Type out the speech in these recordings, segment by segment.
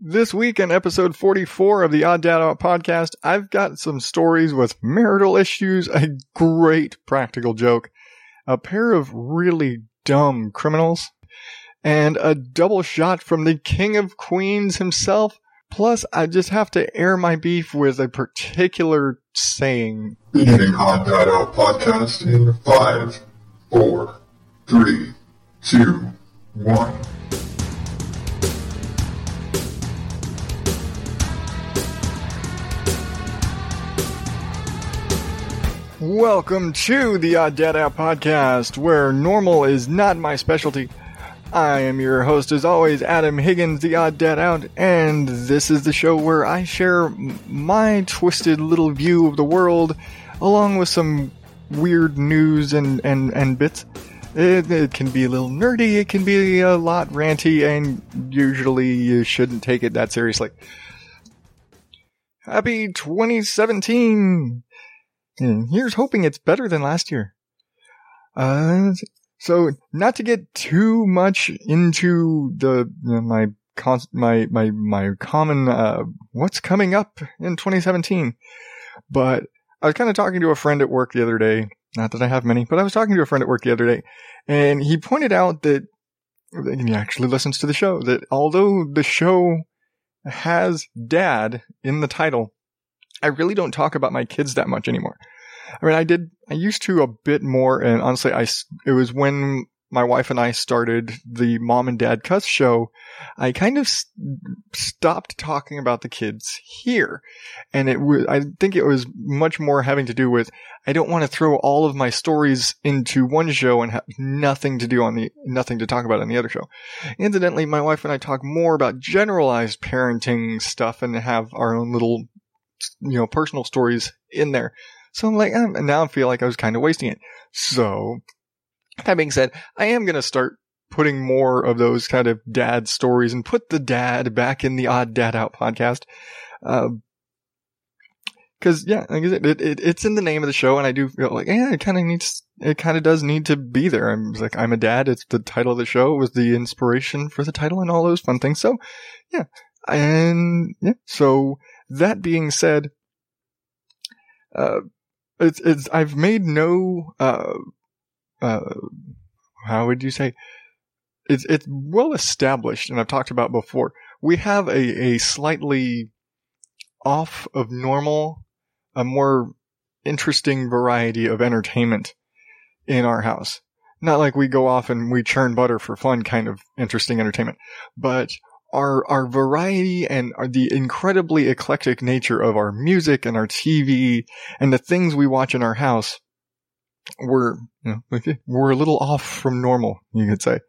This week in episode 44 of the Odd Dad Out podcast, I've got some stories with marital issues, a great practical joke, a pair of really dumb criminals, and a double shot from the King of Queens himself. Plus, I just have to air my beef with a particular saying. Beginning Odd Dad Out podcast in five, four, three, two, one. Welcome to the Odd Dad Out podcast, where normal is not my specialty. I am your host, as always, Adam Higgins, the Odd Dad Out, and this is the show where I share my twisted little view of the world, along with some weird news and, and, and bits. It, it can be a little nerdy, it can be a lot ranty, and usually you shouldn't take it that seriously. Happy 2017! Hmm, Here's hoping it's better than last year. Uh, so not to get too much into the you know, my my my my common uh, what's coming up in 2017, but I was kind of talking to a friend at work the other day. Not that I have many, but I was talking to a friend at work the other day, and he pointed out that he actually listens to the show. That although the show has dad in the title, I really don't talk about my kids that much anymore. I mean, I did, I used to a bit more, and honestly, I, it was when my wife and I started the mom and dad cuss show, I kind of s- stopped talking about the kids here. And it was, I think it was much more having to do with, I don't want to throw all of my stories into one show and have nothing to do on the, nothing to talk about on the other show. Incidentally, my wife and I talk more about generalized parenting stuff and have our own little you know, personal stories in there. So I'm like, and now I feel like I was kind of wasting it. So that being said, I am going to start putting more of those kind of dad stories and put the dad back in the odd dad out podcast. Uh, Cause yeah, like I said, it, it, it's in the name of the show and I do feel like, yeah, it kind of needs, it kind of does need to be there. I'm like, I'm a dad. It's the title of the show it was the inspiration for the title and all those fun things. So yeah. And yeah, so that being said, uh, it's, it's, I've made no, uh, uh, how would you say? It's, it's well established and I've talked about before. We have a, a slightly off of normal, a more interesting variety of entertainment in our house. Not like we go off and we churn butter for fun kind of interesting entertainment, but our our variety and our, the incredibly eclectic nature of our music and our TV and the things we watch in our house, we're you know, we're a little off from normal, you could say.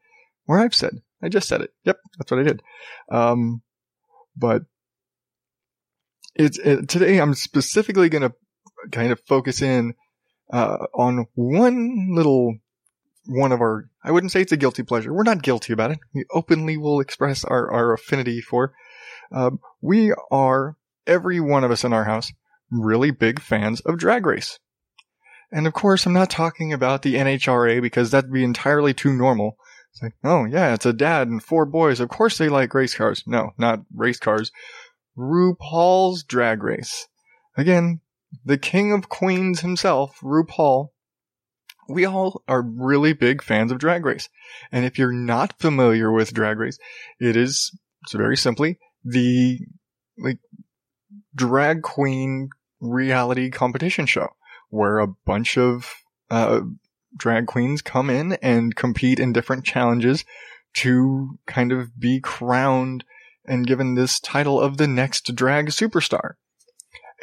Where I've said, I just said it. Yep, that's what I did. Um, but it's it, today. I'm specifically going to kind of focus in uh, on one little one of our I wouldn't say it's a guilty pleasure. We're not guilty about it. We openly will express our, our affinity for. Um, we are every one of us in our house really big fans of Drag Race. And of course, I'm not talking about the NHRA because that'd be entirely too normal. It's like, oh yeah, it's a dad and four boys. Of course they like race cars. No, not race cars. RuPaul's Drag Race. Again, the king of queens himself, RuPaul, we all are really big fans of Drag Race. And if you're not familiar with Drag Race, it is, it's very simply the, like, drag queen reality competition show where a bunch of, uh, drag queens come in and compete in different challenges to kind of be crowned and given this title of the next drag superstar.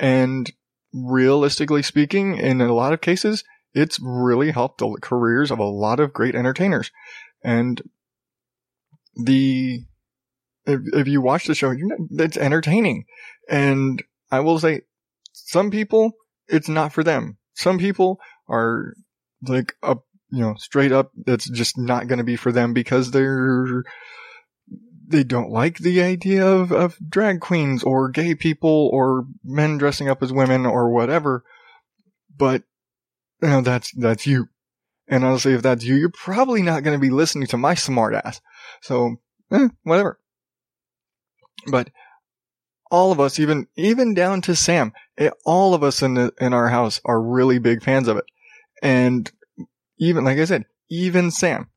And realistically speaking, in a lot of cases, it's really helped the careers of a lot of great entertainers. And the, if, if you watch the show, know, it's entertaining. And I will say, some people, it's not for them. Some people are like up, you know, straight up, it's just not going to be for them because they're, they don't like the idea of, of drag queens or gay people or men dressing up as women or whatever. But, know, that's, that's you. And honestly, if that's you, you're probably not going to be listening to my smart ass. So, eh, whatever. but all of us, even even down to Sam, eh, all of us in the, in our house are really big fans of it, and even like I said, even Sam,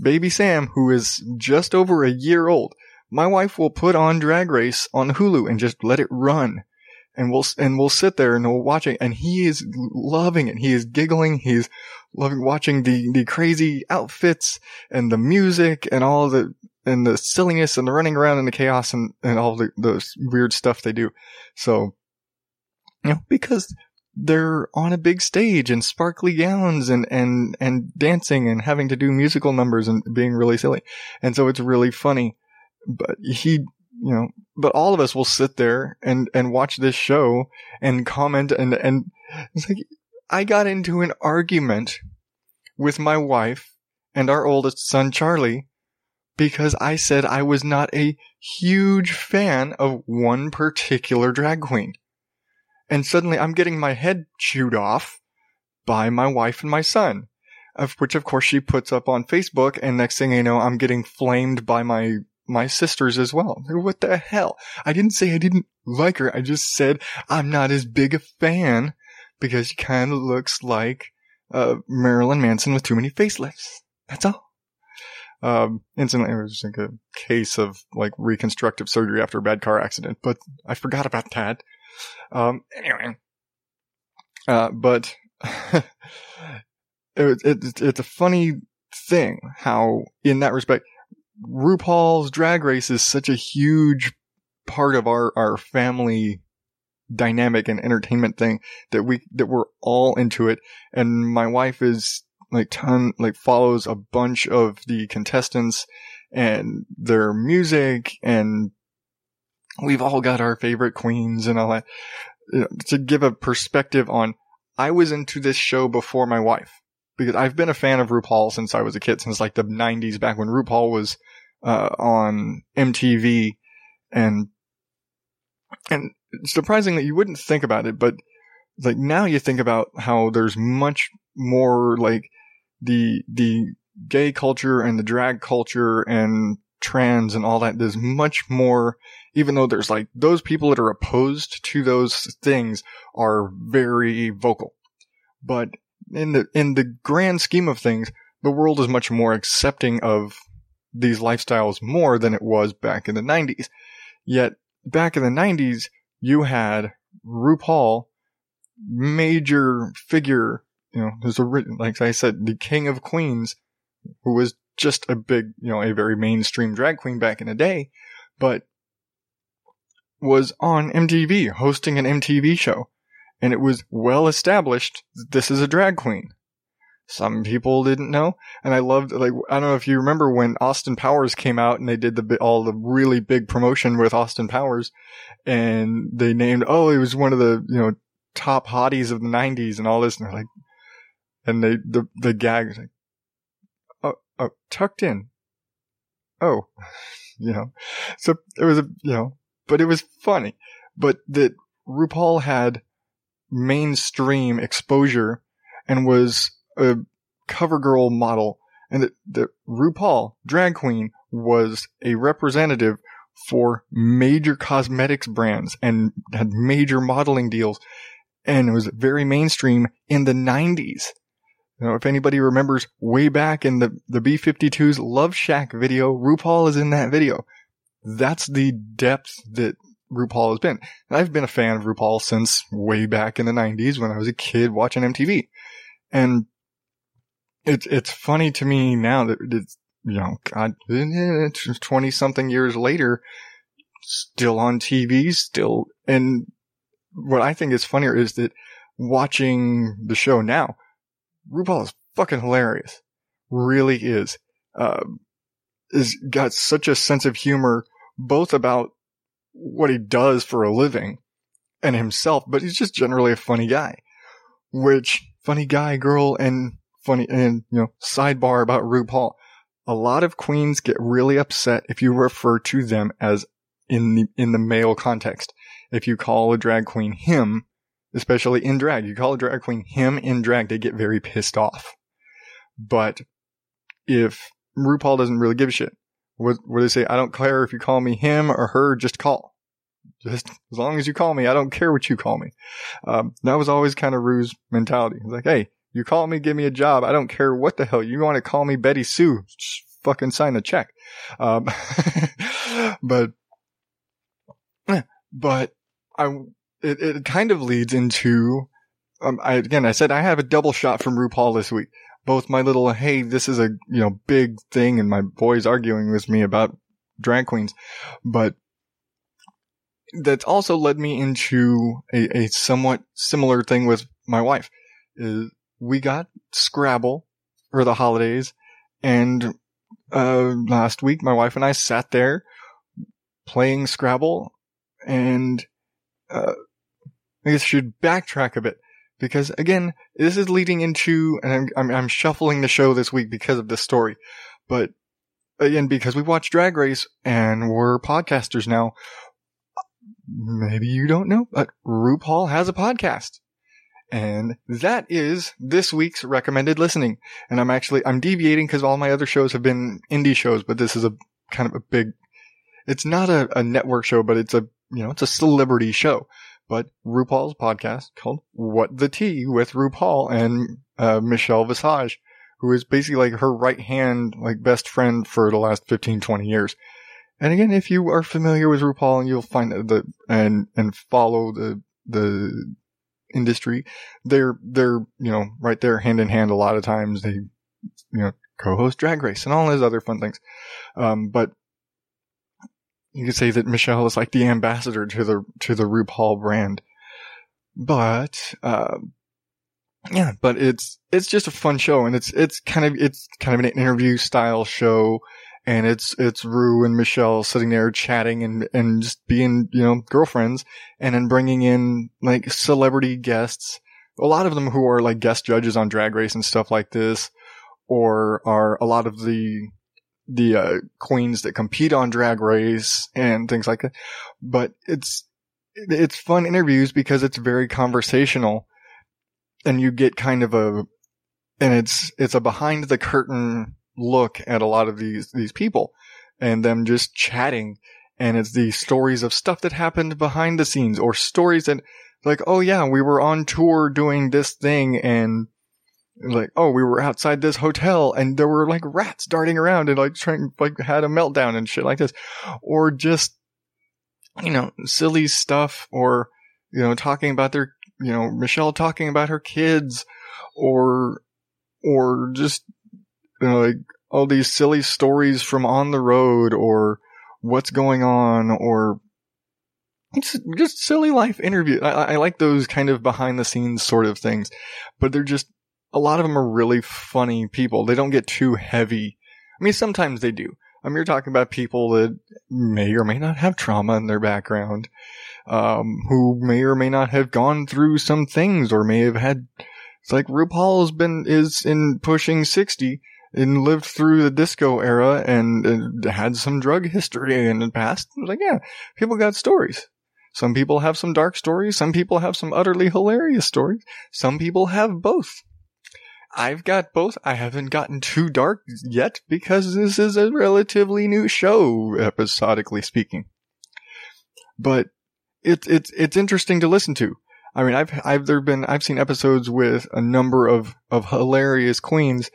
baby Sam, who is just over a year old, my wife will put on Drag Race on Hulu and just let it run. And we'll, and we'll sit there and we'll watch it and he is loving it. He is giggling. He's loving watching the, the crazy outfits and the music and all the, and the silliness and the running around and the chaos and, and all the, the weird stuff they do. So, you know, because they're on a big stage in sparkly gowns and, and, and dancing and having to do musical numbers and being really silly. And so it's really funny but he, you know, but all of us will sit there and, and watch this show and comment and, and it's like, I got into an argument with my wife and our oldest son, Charlie, because I said I was not a huge fan of one particular drag queen. And suddenly I'm getting my head chewed off by my wife and my son, of which of course she puts up on Facebook. And next thing I know, I'm getting flamed by my my sisters as well. What the hell? I didn't say I didn't like her. I just said I'm not as big a fan because she kind of looks like uh, Marilyn Manson with too many facelifts. That's all. Um, instantly, it was like a case of like reconstructive surgery after a bad car accident, but I forgot about that. Um, anyway, uh, but it, it, it's a funny thing how, in that respect, RuPaul's Drag Race is such a huge part of our, our family dynamic and entertainment thing that we, that we're all into it. And my wife is like ton, like follows a bunch of the contestants and their music and we've all got our favorite queens and all that. You know, to give a perspective on, I was into this show before my wife because I've been a fan of RuPaul since I was a kid, since like the 90s, back when RuPaul was uh, on MTV, and and surprisingly, you wouldn't think about it, but like now you think about how there's much more like the the gay culture and the drag culture and trans and all that. There's much more, even though there's like those people that are opposed to those things are very vocal, but in the in the grand scheme of things, the world is much more accepting of these lifestyles more than it was back in the 90s. Yet back in the 90s, you had RuPaul, major figure, you know, who's a, like I said, the king of queens, who was just a big, you know, a very mainstream drag queen back in the day, but was on MTV hosting an MTV show. And it was well established this is a drag queen. Some people didn't know. And I loved, like, I don't know if you remember when Austin Powers came out and they did the, all the really big promotion with Austin Powers and they named, oh, he was one of the, you know, top hotties of the 90s and all this. And they're like, and they, the, the gag like, oh, oh, tucked in. Oh, you know, so it was a, you know, but it was funny. But that RuPaul had mainstream exposure and was a cover girl model and that, that RuPaul, drag queen, was a representative for major cosmetics brands and had major modeling deals. And it was very mainstream in the 90s. You know, if anybody remembers way back in the, the B-52's Love Shack video, RuPaul is in that video. That's the depth that RuPaul has been. And I've been a fan of RuPaul since way back in the 90s when I was a kid watching MTV. And it's it's funny to me now that it's you know God, twenty something years later, still on TV, still. And what I think is funnier is that watching the show now, RuPaul is fucking hilarious, really is. Uh, is got such a sense of humor, both about what he does for a living and himself, but he's just generally a funny guy. Which funny guy, girl, and funny and you know sidebar about RuPaul. A lot of queens get really upset if you refer to them as in the in the male context. If you call a drag queen him, especially in drag, you call a drag queen him in drag, they get very pissed off. But if RuPaul doesn't really give a shit, what they say? I don't care if you call me him or her, just call. Just as long as you call me, I don't care what you call me. Um, that was always kind of Ru's mentality. It's like, hey, you call me, give me a job. I don't care what the hell you want to call me Betty Sue. Just fucking sign the check. Um, but, but I, it, it kind of leads into, um, I, again, I said I have a double shot from RuPaul this week. Both my little, hey, this is a, you know, big thing and my boys arguing with me about drag queens, but that's also led me into a, a somewhat similar thing with my wife. Is we got Scrabble for the holidays, and uh, last week my wife and I sat there playing Scrabble, and uh, I guess I should backtrack a bit because again, this is leading into, and I'm, I'm, I'm shuffling the show this week because of this story, but again, because we watch Drag Race and we're podcasters now, maybe you don't know, but RuPaul has a podcast. And that is this week's recommended listening. And I'm actually, I'm deviating because all my other shows have been indie shows, but this is a kind of a big, it's not a, a network show, but it's a, you know, it's a celebrity show. But RuPaul's podcast called What the Tea with RuPaul and uh, Michelle Visage, who is basically like her right hand, like best friend for the last 15, 20 years. And again, if you are familiar with RuPaul and you'll find the, and, and follow the, the industry, they're, they're, you know, right there hand in hand a lot of times. They, you know, co-host Drag Race and all those other fun things. Um, but you could say that Michelle is like the ambassador to the, to the RuPaul brand. But, uh, yeah, but it's, it's just a fun show and it's, it's kind of, it's kind of an interview style show and it's it's Ru and Michelle sitting there chatting and and just being you know girlfriends, and then bringing in like celebrity guests, a lot of them who are like guest judges on Drag Race and stuff like this, or are a lot of the the uh, queens that compete on Drag Race and things like that. But it's it's fun interviews because it's very conversational, and you get kind of a and it's it's a behind the curtain look at a lot of these these people and them just chatting and it's the stories of stuff that happened behind the scenes or stories that like oh yeah we were on tour doing this thing and like oh we were outside this hotel and there were like rats darting around and like trying like had a meltdown and shit like this or just you know silly stuff or you know talking about their you know Michelle talking about her kids or or just you know, like all these silly stories from on the road or what's going on or it's just silly life interview. I, I like those kind of behind the scenes sort of things, but they're just, a lot of them are really funny people. They don't get too heavy. I mean, sometimes they do. I mean, you're talking about people that may or may not have trauma in their background, um, who may or may not have gone through some things or may have had, it's like RuPaul has been, is in pushing 60 and lived through the disco era and, and had some drug history in the past. I was like, yeah, people got stories. Some people have some dark stories. Some people have some utterly hilarious stories. Some people have both. I've got both. I haven't gotten too dark yet because this is a relatively new show, episodically speaking. But it's it's it's interesting to listen to. I mean, I've I've there been I've seen episodes with a number of of hilarious queens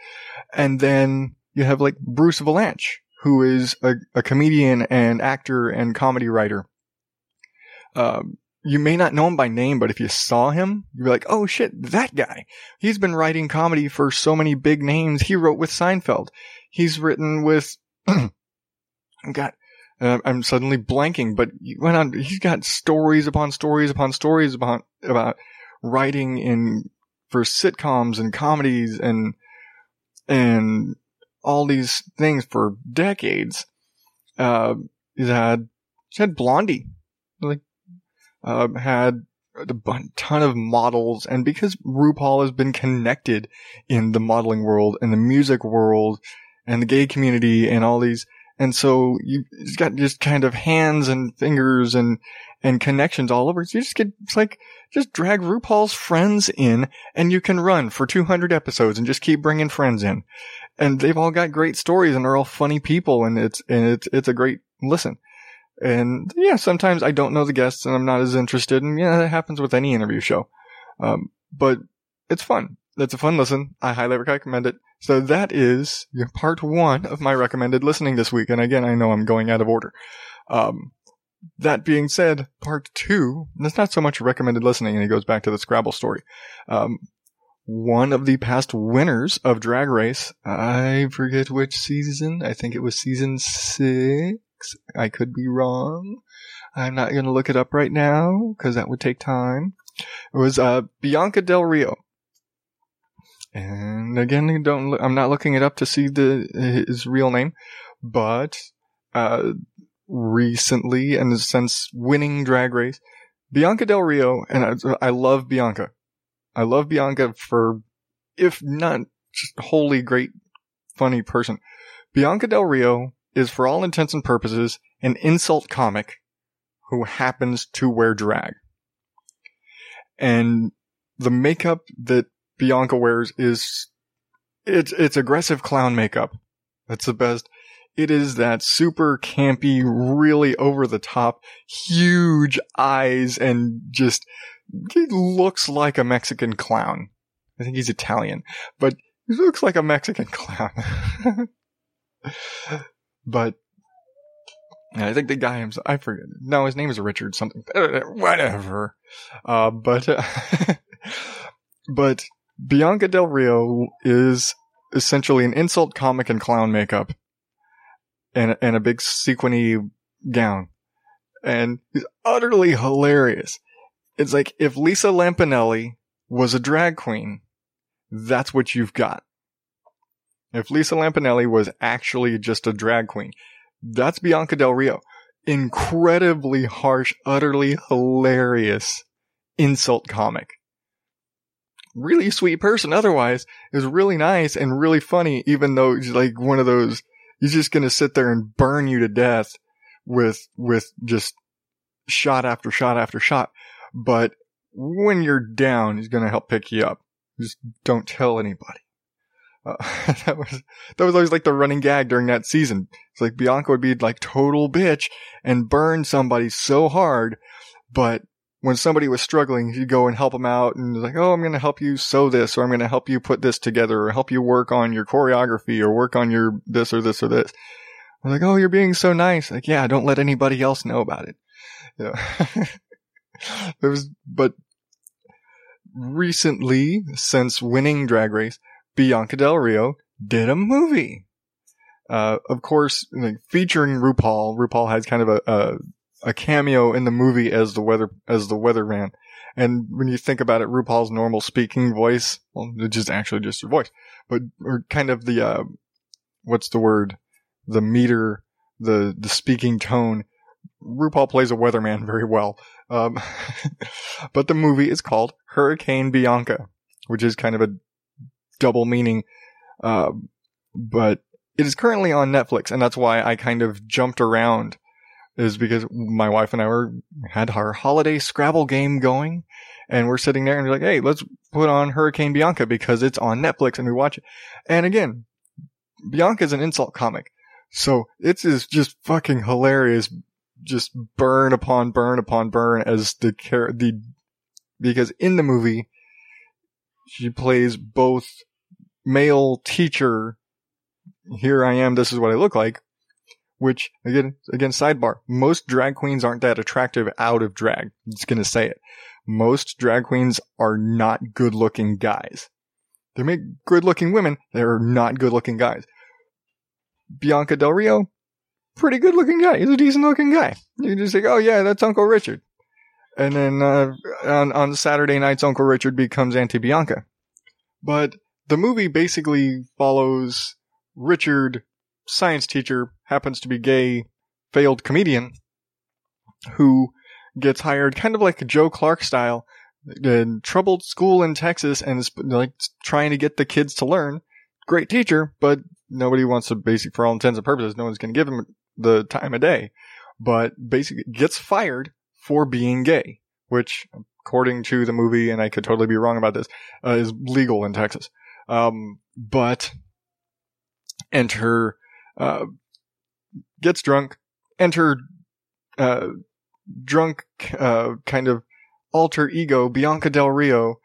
and then you have like Bruce Vilanch, who is a, a comedian and actor and comedy writer. Um, you may not know him by name, but if you saw him, you'd be like, oh shit, that guy. He's been writing comedy for so many big names. He wrote with Seinfeld. He's written with, got, uh, I'm suddenly blanking, but he went on, he's got stories upon stories upon stories about, about writing in, for sitcoms and comedies and, and all these things for decades. Uh, he's had, he's had Blondie, uh, had a ton of models, and because RuPaul has been connected in the modeling world and the music world and the gay community and all these, and so you, he's got just kind of hands and fingers and, and connections all over. So you just get, it's like, just drag RuPaul's friends in and you can run for 200 episodes and just keep bringing friends in. and they've all got great stories and they're all funny people and it's, and it's, it's a great listen. And yeah, sometimes I don't know the guests and I'm not as interested. And yeah, that happens with any interview show. Um, but it's fun. It's a fun listen. I highly recommend it. So that is part one of my recommended listening this week. And again, I know I'm going out of order. Um, that being said, part two, that's not so much recommended listening, and it goes back to the Scrabble story. Um, one of the past winners of Drag Race. I forget which season. I think it was season six. I could be wrong. I'm not going to look it up right now because that would take time. It was uh, Bianca Del Rio. And again, don't. I'm not looking it up to see the his real name, but uh, recently and since winning Drag Race, Bianca Del Rio, and I, I love Bianca. I love Bianca for, if not just wholly great, funny person. Bianca Del Rio is, for all intents and purposes, an insult comic who happens to wear drag. And the makeup that Bianca wears is, it's, it's aggressive clown makeup. That's the best. It is that super campy, really over the top, huge eyes and just he looks like a Mexican clown. I think he's Italian, but he looks like a Mexican clown. But I think the guy himself, I forget. No, his name is Richard something. Whatever. Uh, but, uh, but Bianca Del Rio is essentially an insult comic and clown makeup and, and a big sequiny gown. And he's utterly hilarious. It's like if Lisa Lampanelli was a drag queen, that's what you've got. If Lisa Lampanelli was actually just a drag queen, that's Bianca Del Rio. Incredibly harsh, utterly hilarious insult comic. Really sweet person otherwise, is really nice and really funny, even though he's like one of those, he's just gonna sit there and burn you to death with, with just shot after shot after shot but when you're down, he's going to help pick you up. Just don't tell anybody. Uh, that was that was always like the running gag during that season. It's like Bianca would be like total bitch and burn somebody so hard, but when somebody was struggling, you go and help them out and like, oh, I'm going to help you sew this, or I'm going to help you put this together, or help you work on your choreography, or work on your this or this or this. I'm like, oh, you're being so nice. Like, yeah, don't let anybody else know about it. Yeah. there was, but recently, since winning Drag Race, Bianca Del Rio did a movie. Uh, of course, like, featuring RuPaul. RuPaul has kind of a, a, a cameo in the movie as the weather as the weatherman. And when you think about it, RuPaul's normal speaking voice, well, it's just actually just your voice, but or kind of the uh, what's the word, the meter, the the speaking tone. RuPaul plays a weatherman very well. Um, but the movie is called Hurricane Bianca, which is kind of a double meaning. Uh, but it is currently on Netflix, and that's why I kind of jumped around. Is because my wife and I were had our holiday Scrabble game going, and we're sitting there and we're like, "Hey, let's put on Hurricane Bianca because it's on Netflix," and we watch it. And again, Bianca is an insult comic, so it's just fucking hilarious just burn upon burn upon burn as the char- the because in the movie she plays both male teacher here I am this is what I look like which again again sidebar most drag queens aren't that attractive out of drag I'm just to say it most drag queens are not good looking guys they make good looking women they're not good looking guys Bianca Del Rio pretty good looking guy. He's a decent looking guy. You just think, oh yeah, that's Uncle Richard. And then uh, on on Saturday nights, Uncle Richard becomes Auntie Bianca. But the movie basically follows Richard, science teacher, happens to be gay, failed comedian, who gets hired kind of like Joe Clark style, in troubled school in Texas and is like trying to get the kids to learn. Great teacher, but nobody wants to basic for all intents and purposes. No one's going to give him the time of day, but basically gets fired for being gay, which according to the movie, and I could totally be wrong about this, uh, is legal in Texas. Um, but enter, uh, gets drunk, enter, uh, drunk, uh, kind of alter ego, Bianca Del Rio,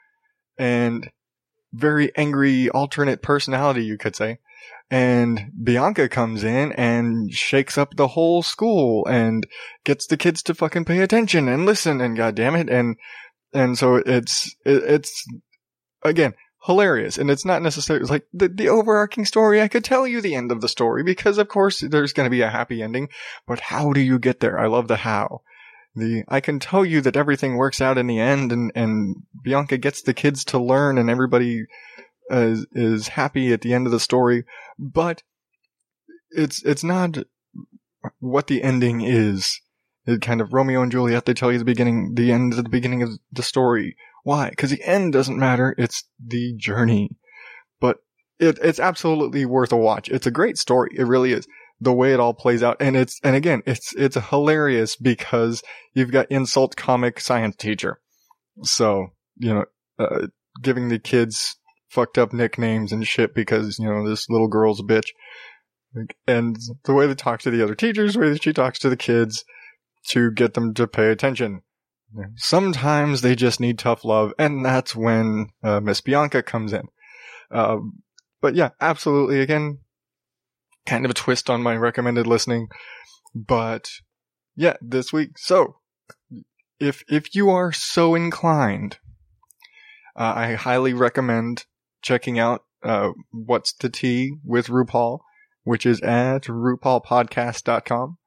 and very angry alternate personality, you could say. And Bianca comes in and shakes up the whole school and gets the kids to fucking pay attention and listen and goddamn it. And, and so it's, it, it's, again, hilarious. And it's not necessarily it's like the, the overarching story. I could tell you the end of the story because of course there's going to be a happy ending, but how do you get there? I love the how. The, I can tell you that everything works out in the end and, and Bianca gets the kids to learn and everybody is, is happy at the end of the story, but it's, it's not what the ending is. It kind of Romeo and Juliet, they tell you the beginning, the end at the beginning of the story. Why? Because the end doesn't matter. It's the journey. But it, it's absolutely worth a watch. It's a great story. It really is. The way it all plays out. And it's, and again, it's, it's hilarious because you've got insult comic science teacher. So, you know, uh, giving the kids fucked up nicknames and shit because, you know, this little girl's a bitch. And the way they talk to the other teachers, the way that she talks to the kids to get them to pay attention. Sometimes they just need tough love, and that's when uh, Miss Bianca comes in. Uh, but yeah, absolutely. Again, kind of a twist on my recommended listening. But yeah, this week. So if if you are so inclined, uh, I highly recommend checking out uh, What's the Tea with RuPaul, which is at RuPaulPodcast.com.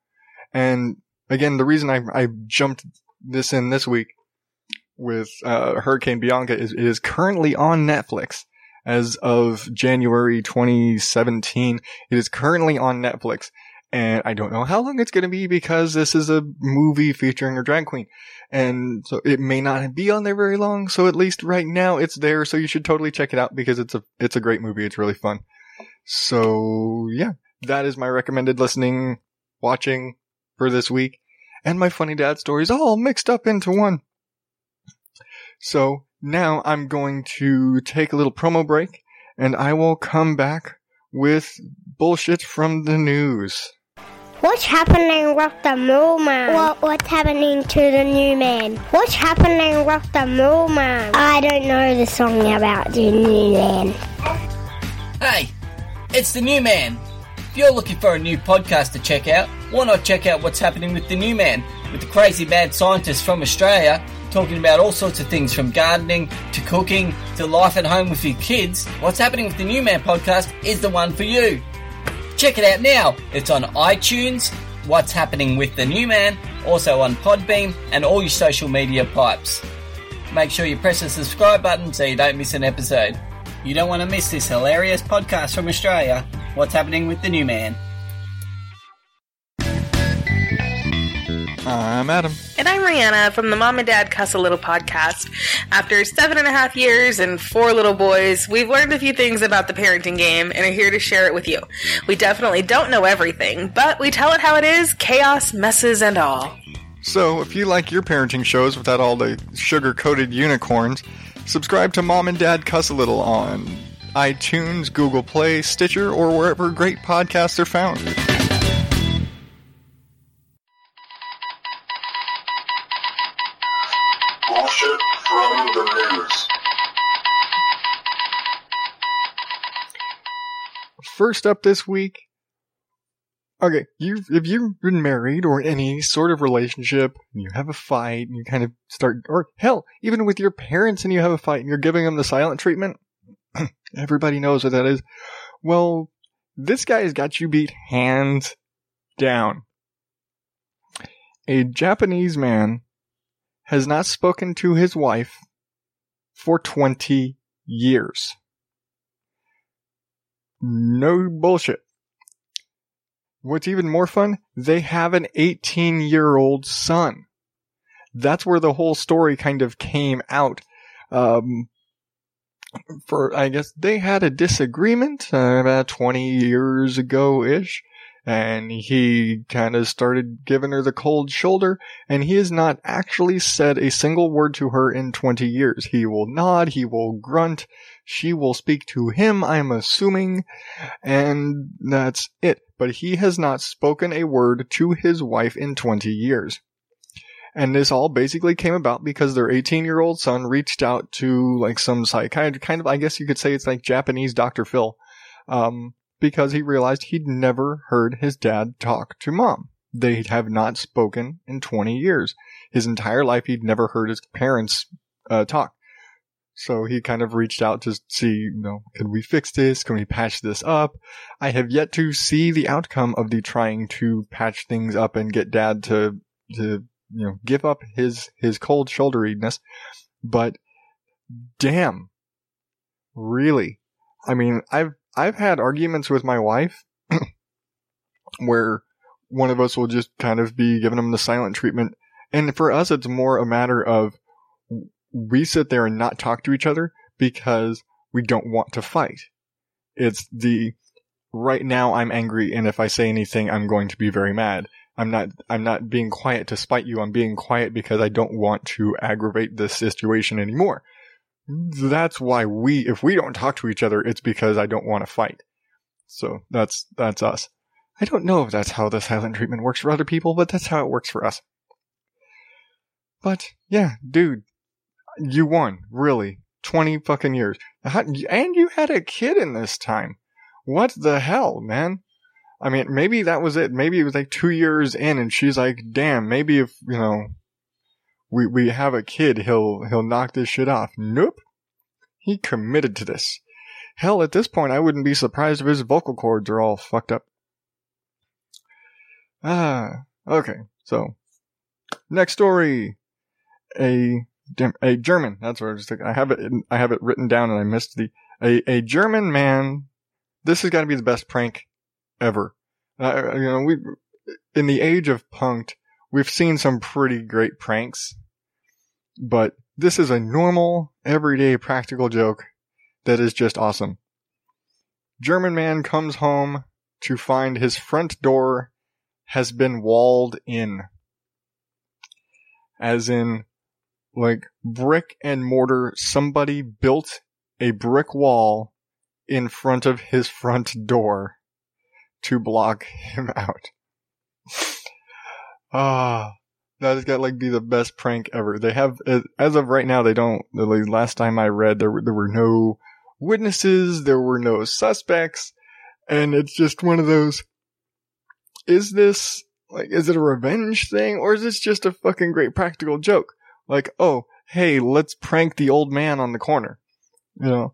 And again, the reason I, I jumped this in this week with uh, Hurricane Bianca is is currently on Netflix as of January 2017. It is currently on Netflix. And I don't know how long it's going to be because this is a movie featuring a drag queen. And so it may not be on there very long. So at least right now it's there. So you should totally check it out because it's a, it's a great movie. It's really fun. So yeah, that is my recommended listening, watching for this week and my funny dad stories all mixed up into one. So now I'm going to take a little promo break and I will come back with bullshit from the news. What's happening with the mole man? What, what's happening to the new man? What's happening with the mole man? I don't know the song about the new man. Hey, it's the new man. If you're looking for a new podcast to check out, why not check out what's happening with the new man, with the crazy mad scientist from Australia talking about all sorts of things from gardening to cooking to life at home with your kids. What's happening with the new man podcast is the one for you. Check it out now. It's on iTunes, What's Happening with the New Man, also on Podbean and all your social media pipes. Make sure you press the subscribe button so you don't miss an episode. You don't want to miss this hilarious podcast from Australia, What's Happening with the New Man. I'm Adam. And I'm Rihanna from the Mom and Dad Cuss a Little podcast. After seven and a half years and four little boys, we've learned a few things about the parenting game and are here to share it with you. We definitely don't know everything, but we tell it how it is chaos, messes, and all. So, if you like your parenting shows without all the sugar coated unicorns, subscribe to Mom and Dad Cuss a Little on iTunes, Google Play, Stitcher, or wherever great podcasts are found. Bullshit from the news. First up this week. Okay, you if you've been married or in any sort of relationship, and you have a fight, and you kind of start, or hell, even with your parents, and you have a fight, and you're giving them the silent treatment. Everybody knows what that is. Well, this guy has got you beat hands down. A Japanese man has not spoken to his wife for 20 years. No bullshit. What's even more fun? They have an 18 year old son. That's where the whole story kind of came out. Um, for, I guess they had a disagreement uh, about 20 years ago ish. and he kind of started giving her the cold shoulder and he has not actually said a single word to her in 20 years. He will nod, he will grunt, she will speak to him, I'm assuming, and that's it. But he has not spoken a word to his wife in 20 years. And this all basically came about because their 18 year old son reached out to like some psychiatrist, kind of, I guess you could say it's like Japanese Dr. Phil. Um, because he realized he'd never heard his dad talk to mom. They have not spoken in 20 years. His entire life, he'd never heard his parents uh, talk. So he kind of reached out to see, you know, can we fix this? Can we patch this up? I have yet to see the outcome of the trying to patch things up and get dad to, to, you know, give up his, his cold shoulderedness. But damn, really? I mean, I've, I've had arguments with my wife where one of us will just kind of be giving them the silent treatment. And for us, it's more a matter of we sit there and not talk to each other because we don't want to fight. It's the right now I'm angry and if I say anything, I'm going to be very mad. I'm not, I'm not being quiet to spite you. I'm being quiet because I don't want to aggravate this situation anymore that's why we, if we don't talk to each other, it's because I don't want to fight. So that's, that's us. I don't know if that's how the silent treatment works for other people, but that's how it works for us. But yeah, dude, you won, really. 20 fucking years. And you had a kid in this time. What the hell, man? I mean, maybe that was it. Maybe it was like two years in and she's like, damn, maybe if, you know, we we have a kid, he'll he'll knock this shit off. Nope. He committed to this. Hell, at this point, I wouldn't be surprised if his vocal cords are all fucked up. Ah, okay. So, next story. A a German. That's what I was thinking. I have it. In, I have it written down, and I missed the a a German man. This has got to be the best prank ever. Uh, you know, we in the age of punked, we've seen some pretty great pranks, but this is a normal, everyday practical joke that is just awesome. German man comes home to find his front door has been walled in. As in, like, brick and mortar, somebody built a brick wall in front of his front door to block him out. Ah, that has got like be the best prank ever. They have, as of right now, they don't. The last time I read, there were, there were no witnesses, there were no suspects, and it's just one of those. Is this like, is it a revenge thing, or is this just a fucking great practical joke? Like, oh, hey, let's prank the old man on the corner. You know,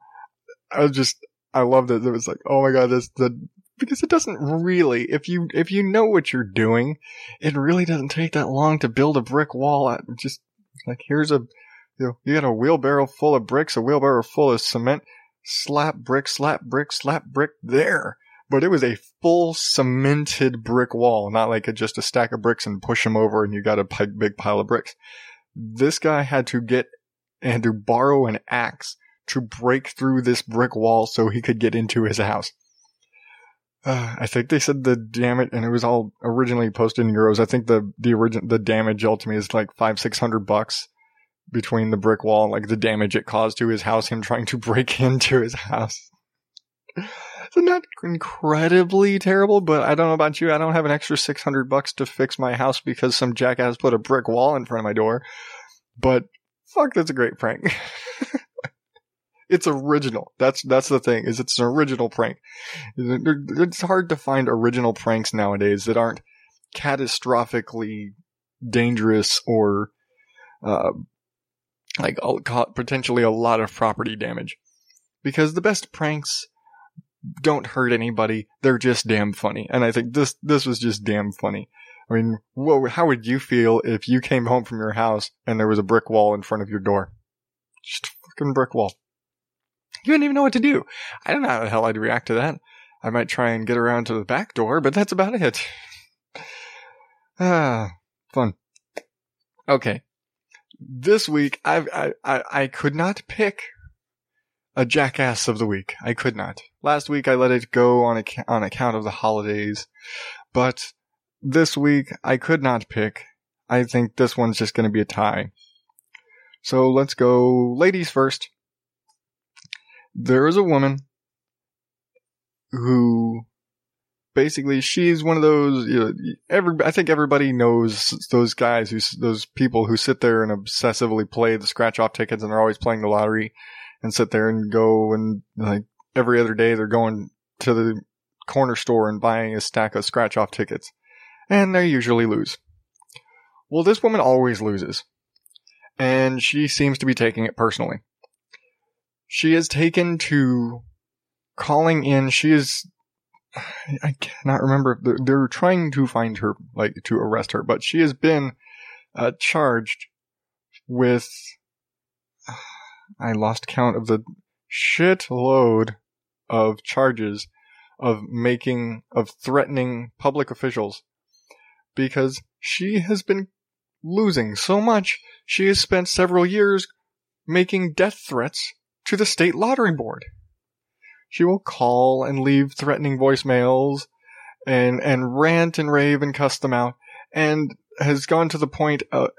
I just, I loved it. It was like, oh my god, this the because it doesn't really if you if you know what you're doing it really doesn't take that long to build a brick wall just like here's a you know you got a wheelbarrow full of bricks a wheelbarrow full of cement slap brick slap brick slap brick there. But it was a full cemented brick wall not like a, just a stack of bricks and push them over and you got a big pile of bricks. This guy had to get and to borrow an axe to break through this brick wall so he could get into his house uh, I think they said the damage, and it was all originally posted in euros. I think the the origin the damage ultimately is like five six hundred bucks between the brick wall like the damage it caused to his house. Him trying to break into his house. so not incredibly terrible, but I don't know about you. I don't have an extra six hundred bucks to fix my house because some jackass put a brick wall in front of my door. But fuck, that's a great prank. it's original. That's that's the thing. Is it's an original prank. It's hard to find original pranks nowadays that aren't catastrophically dangerous or uh, like potentially a lot of property damage. Because the best pranks don't hurt anybody. They're just damn funny. And I think this this was just damn funny. I mean, what, how would you feel if you came home from your house and there was a brick wall in front of your door? Just a fucking brick wall. You wouldn't even know what to do. I don't know how the hell I'd react to that. I might try and get around to the back door, but that's about it. ah, fun. Okay. This week, I've, I, I, I could not pick a jackass of the week. I could not. Last week, I let it go on, ac- on account of the holidays. But this week, I could not pick. I think this one's just going to be a tie. So let's go ladies first. There is a woman who basically she's one of those you know, every I think everybody knows those guys who those people who sit there and obsessively play the scratch off tickets and they're always playing the lottery and sit there and go and like every other day they're going to the corner store and buying a stack of scratch off tickets and they usually lose. Well, this woman always loses and she seems to be taking it personally. She has taken to calling in. She is I cannot remember. They're, they're, trying to find her, like to arrest her, but she has been uh, charged with. I lost count of the shitload of charges of making of threatening public officials because she has been losing so much. She has spent several years making death threats to the state lottery board she will call and leave threatening voicemails and and rant and rave and cuss them out and has gone to the point of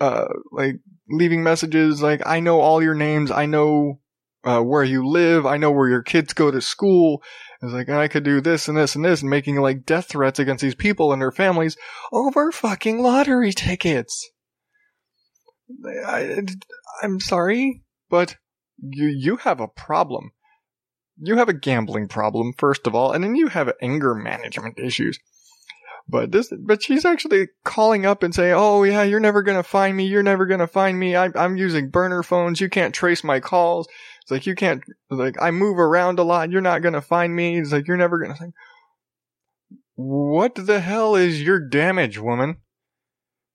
uh like leaving messages like I know all your names, I know uh, where you live, I know where your kids go to school. It's like I could do this and this and this and making like death threats against these people and their families over fucking lottery tickets. I, I'm sorry, but you you have a problem you have a gambling problem, first of all, and then you have anger management issues. But this, but she's actually calling up and saying, "Oh yeah, you're never gonna find me. You're never gonna find me. I, I'm using burner phones. You can't trace my calls. It's like you can't. Like I move around a lot. You're not gonna find me. It's like you're never gonna. Like, what the hell is your damage, woman?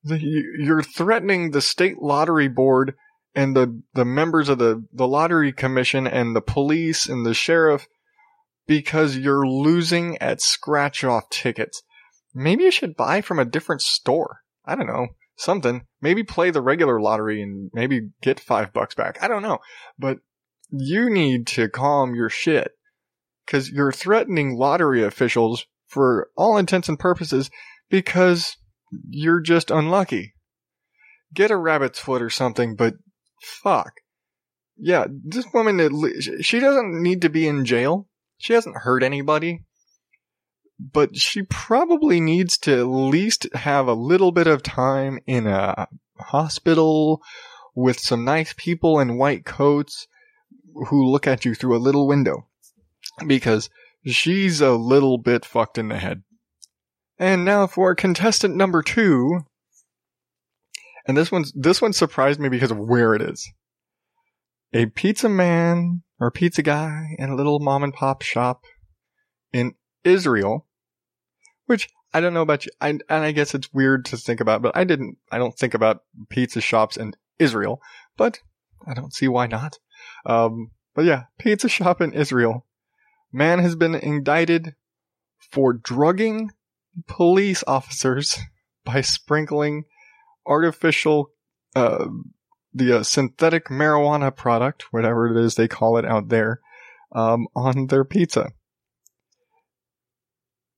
You're threatening the state lottery board and the, the members of the, the lottery commission and the police and the sheriff because you're losing at scratch off tickets. Maybe you should buy from a different store. I don't know. Something. Maybe play the regular lottery and maybe get five bucks back. I don't know. But you need to calm your shit. Cause you're threatening lottery officials for all intents and purposes because you're just unlucky. Get a rabbit's foot or something, but fuck. Yeah, this woman, she doesn't need to be in jail. She hasn't hurt anybody. But she probably needs to at least have a little bit of time in a hospital with some nice people in white coats who look at you through a little window. Because she's a little bit fucked in the head. And now for contestant number two, and this one's this one surprised me because of where it is. A pizza man or pizza guy in a little mom and pop shop in Israel, which I don't know about you, I, and I guess it's weird to think about, but I didn't, I don't think about pizza shops in Israel, but I don't see why not. Um, but yeah, pizza shop in Israel. Man has been indicted for drugging police officers by sprinkling artificial, uh, the uh, synthetic marijuana product, whatever it is they call it out there, um, on their pizza.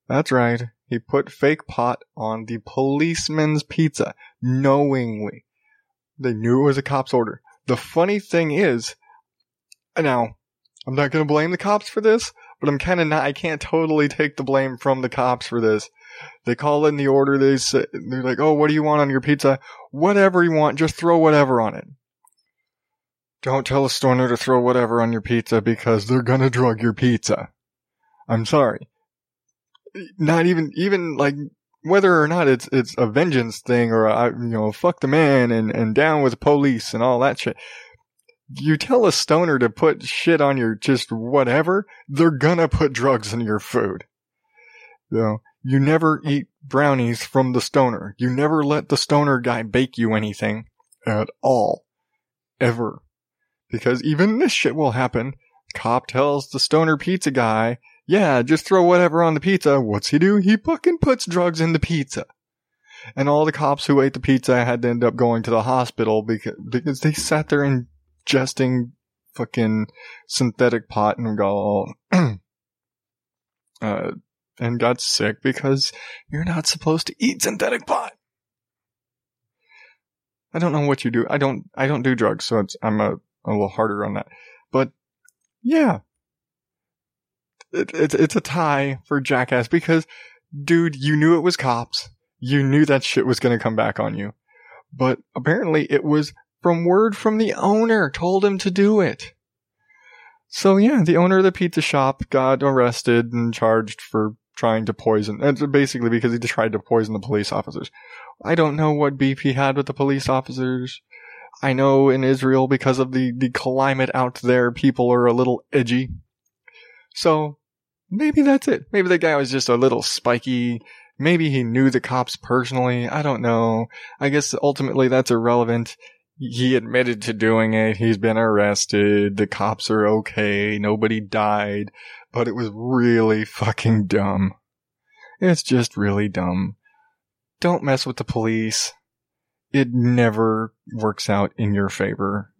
That's right. He put fake pot on the policeman's pizza, knowingly. They knew it was a cop's order. The funny thing is, now, I'm not gonna blame the cops for this, but I'm kinda not, I can't totally take the blame from the cops for this they call in the order. They say, they're like, oh, what do you want on your pizza? Whatever you want. Just throw whatever on it. Don't tell a stoner to throw whatever on your pizza because they're gonna drug your pizza. I'm sorry. Not even, even like, whether or not it's, it's a vengeance thing or a, you know, fuck the man and, and down with police and all that shit. You tell a stoner to put shit on your just whatever, they're gonna put drugs in your food. You know, you never eat brownies from the stoner. You never let the stoner guy bake you anything at all. Ever. Because even this shit will happen. Cop tells the stoner pizza guy, yeah, just throw whatever on the pizza. What's he do? He fucking puts drugs in the pizza. And all the cops who ate the pizza had to end up going to the hospital because, because they sat there ingesting fucking synthetic pot and go, uh, and got sick because you're not supposed to eat synthetic pot. I don't know what you do. I don't. I don't do drugs, so I'm a, a little harder on that. But yeah, it, it's it's a tie for Jackass because, dude, you knew it was cops. You knew that shit was to come back on you, but apparently it was from word from the owner told him to do it. So yeah, the owner of the pizza shop got arrested and charged for trying to poison. Basically because he tried to poison the police officers. I don't know what beef he had with the police officers. I know in Israel, because of the, the climate out there, people are a little edgy. So maybe that's it. Maybe the guy was just a little spiky. Maybe he knew the cops personally. I don't know. I guess ultimately that's irrelevant. He admitted to doing it. He's been arrested. The cops are okay. Nobody died, but it was really fucking dumb. It's just really dumb. Don't mess with the police. It never works out in your favor.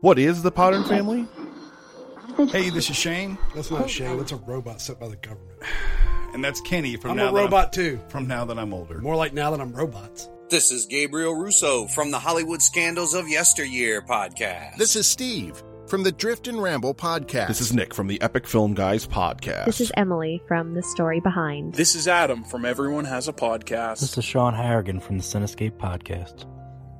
What is the Podern Family? Hey, this is Shane, That's not Shane. That's a robot set by the government. And that's Kenny from I'm now a That robot too. from now that I'm older. More like now that I'm robots. This is Gabriel Russo from the Hollywood Scandals of Yesteryear podcast. This is Steve from the Drift and Ramble podcast. This is Nick from the Epic Film Guys podcast. This is Emily from The Story Behind. This is Adam from Everyone Has a Podcast. This is Sean Harrigan from the Cinescape Podcast.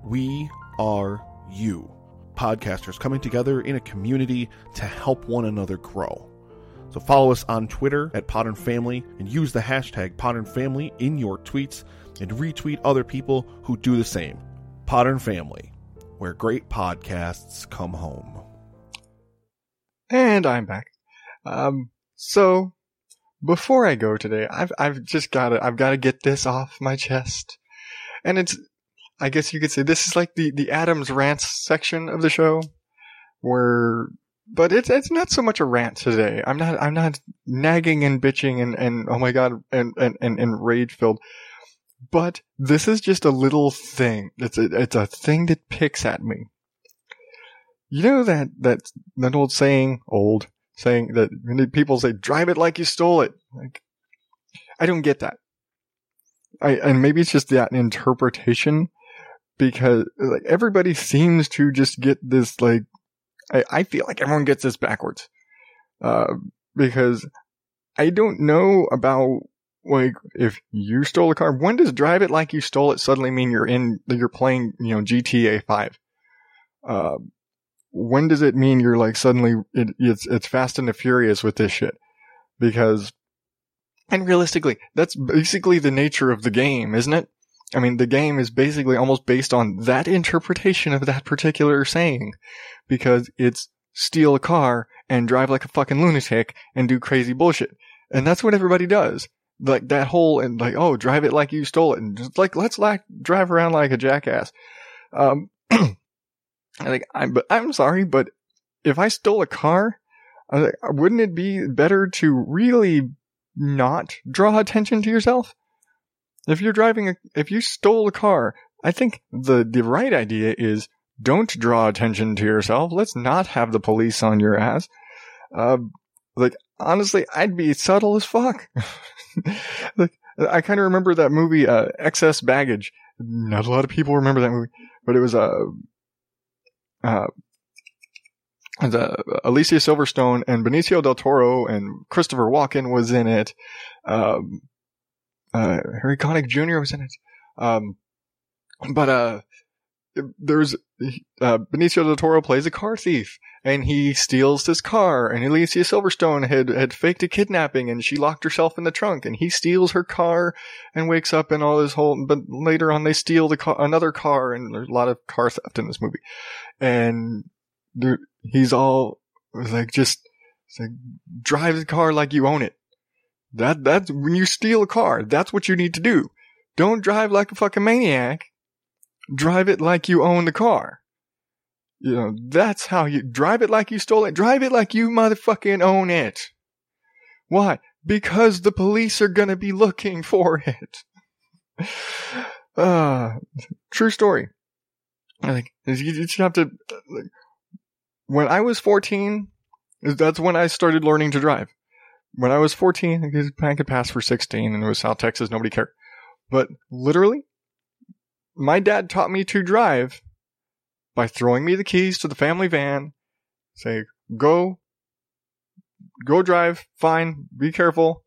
We are you, podcasters coming together in a community to help one another grow. So follow us on Twitter at Podern Family and use the hashtag Podern Family in your tweets and retweet other people who do the same. Podern Family, where great podcasts come home. And I'm back. Um, so before I go today, I've I've just gotta I've gotta get this off my chest, and it's I guess you could say this is like the the Adams rants section of the show, where but it's it's not so much a rant today. I'm not I'm not nagging and bitching and and oh my god and and and, and rage filled. But this is just a little thing. It's a, it's a thing that picks at me. You know that that that old saying, old saying that people say "drive it like you stole it." Like, I don't get that. I and maybe it's just that interpretation because like everybody seems to just get this like I, I feel like everyone gets this backwards. Uh, because I don't know about like if you stole a car. When does drive it like you stole it suddenly mean you're in you're playing you know GTA Five? Uh, when does it mean you're like suddenly it, it's it's Fast and the Furious with this shit? Because and realistically, that's basically the nature of the game, isn't it? I mean, the game is basically almost based on that interpretation of that particular saying, because it's steal a car and drive like a fucking lunatic and do crazy bullshit. And that's what everybody does. Like that whole, and like, oh, drive it like you stole it. And just like, let's like drive around like a jackass. Um, like, I'm, but I'm sorry, but if I stole a car, I was like, wouldn't it be better to really not draw attention to yourself? If you're driving a, if you stole a car, I think the, the right idea is don't draw attention to yourself. Let's not have the police on your ass. Uh, like, honestly, I'd be subtle as fuck. like, I kind of remember that movie, uh, Excess Baggage. Not a lot of people remember that movie, but it was, uh, uh, the Alicia Silverstone and Benicio del Toro and Christopher Walken was in it. Um, uh, Harry Connick Jr. was in it. Um, but, uh, there's, uh, Benicio del Toro plays a car thief and he steals this car and Alicia Silverstone had, had faked a kidnapping and she locked herself in the trunk and he steals her car and wakes up and all this whole, but later on they steal the car, another car and there's a lot of car theft in this movie. And there, he's all like, just like, drive the car like you own it. That, that's when you steal a car, that's what you need to do. Don't drive like a fucking maniac. Drive it like you own the car. You know, that's how you drive it like you stole it. Drive it like you motherfucking own it. Why? Because the police are gonna be looking for it. uh, true story. I you just have to. Like, when I was 14, that's when I started learning to drive. When I was 14, I could pass for 16, and it was South Texas, nobody cared. But literally, my dad taught me to drive by throwing me the keys to the family van, say, go, go drive, fine, be careful.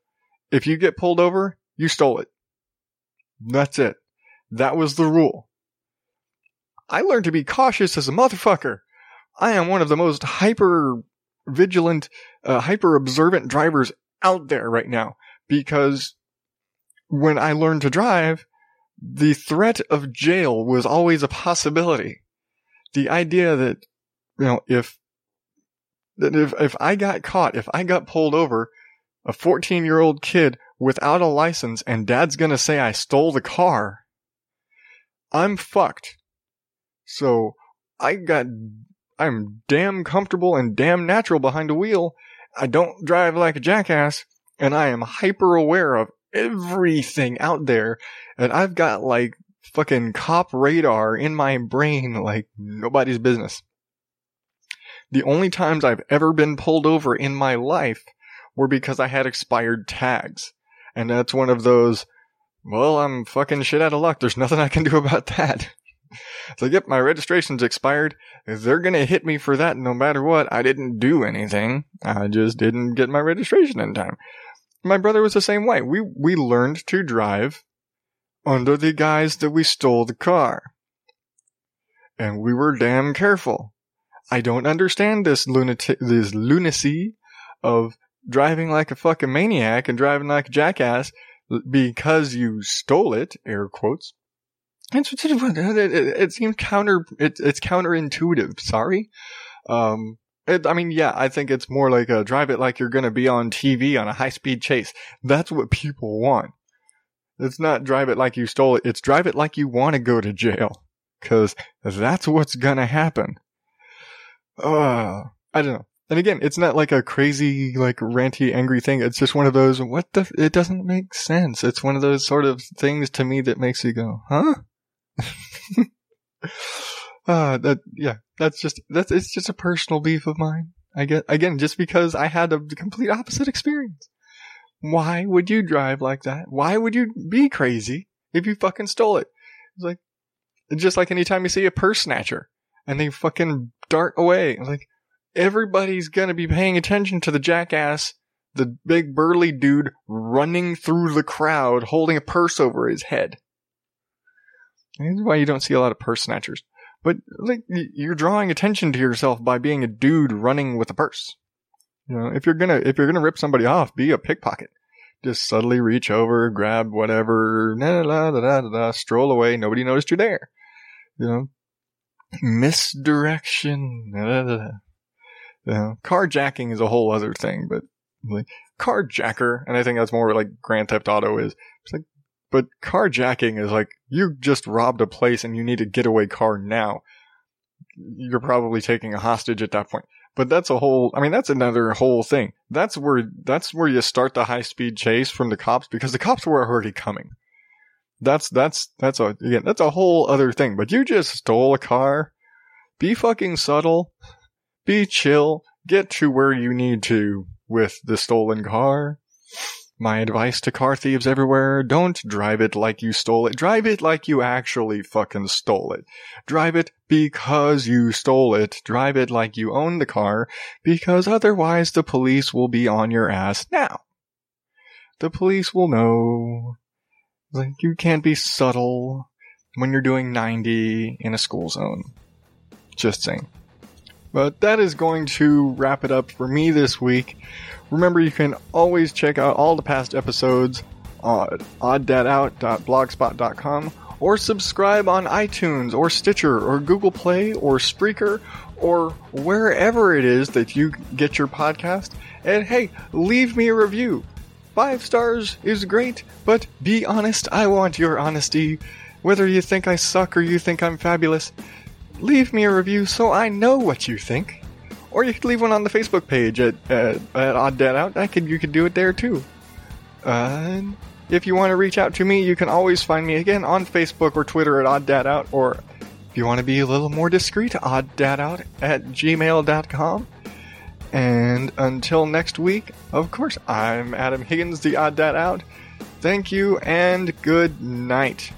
If you get pulled over, you stole it. That's it. That was the rule. I learned to be cautious as a motherfucker. I am one of the most hyper vigilant, uh, hyper observant drivers out there right now because when I learned to drive, the threat of jail was always a possibility. The idea that, you know, if, that if, if I got caught, if I got pulled over, a 14 year old kid without a license and dad's gonna say I stole the car, I'm fucked. So I got, I'm damn comfortable and damn natural behind a wheel. I don't drive like a jackass and I am hyper aware of everything out there. And I've got like fucking cop radar in my brain like nobody's business. The only times I've ever been pulled over in my life were because I had expired tags. And that's one of those, well, I'm fucking shit out of luck. There's nothing I can do about that. It's like, yep, my registration's expired. They're gonna hit me for that no matter what. I didn't do anything. I just didn't get my registration in time. My brother was the same way. We, we learned to drive under the guise that we stole the car. And we were damn careful. I don't understand this lunatic, this lunacy of driving like a fucking maniac and driving like a jackass because you stole it, air quotes. It's, it, it, it seems counter, it, it's counterintuitive. Sorry. Um, it, I mean, yeah, I think it's more like a drive it like you're going to be on TV on a high speed chase. That's what people want. It's not drive it like you stole it. It's drive it like you want to go to jail. Cause that's what's going to happen. Uh, I don't know. And again, it's not like a crazy, like ranty, angry thing. It's just one of those, what the, it doesn't make sense. It's one of those sort of things to me that makes you go, huh? uh, that, yeah, that's just, that's, it's just a personal beef of mine. I get, again, just because I had a complete opposite experience. Why would you drive like that? Why would you be crazy if you fucking stole it? It's like, just like anytime you see a purse snatcher and they fucking dart away. It's like, everybody's gonna be paying attention to the jackass, the big burly dude running through the crowd holding a purse over his head. That's why you don't see a lot of purse snatchers. But like you're drawing attention to yourself by being a dude running with a purse. You know, if you're gonna if you're gonna rip somebody off, be a pickpocket. Just subtly reach over, grab whatever, da, da, da, da, da, stroll away. Nobody noticed you're there. You know, misdirection. Da, da, da, da. You know, carjacking is a whole other thing, but like carjacker, and I think that's more like Grand Theft Auto is. But carjacking is like you just robbed a place and you need a getaway car now. You're probably taking a hostage at that point. But that's a whole, I mean, that's another whole thing. That's where, that's where you start the high speed chase from the cops because the cops were already coming. That's, that's, that's a, again, that's a whole other thing. But you just stole a car. Be fucking subtle. Be chill. Get to where you need to with the stolen car. My advice to car thieves everywhere, don't drive it like you stole it. Drive it like you actually fucking stole it. Drive it because you stole it. Drive it like you own the car because otherwise the police will be on your ass now. The police will know. Like, you can't be subtle when you're doing 90 in a school zone. Just saying. But that is going to wrap it up for me this week. Remember, you can always check out all the past episodes on odddadout.blogspot.com or subscribe on iTunes or Stitcher or Google Play or Spreaker or wherever it is that you get your podcast. And hey, leave me a review. Five stars is great, but be honest. I want your honesty. Whether you think I suck or you think I'm fabulous, leave me a review so I know what you think. Or you could leave one on the Facebook page at, at, at Odd Dad Out. I could, you could do it there too. Uh, if you want to reach out to me, you can always find me again on Facebook or Twitter at Odd Dad Out. or if you want to be a little more discreet, Odd Dad Out at gmail.com. And until next week, of course, I'm Adam Higgins, the Odd Dad Out. Thank you and good night.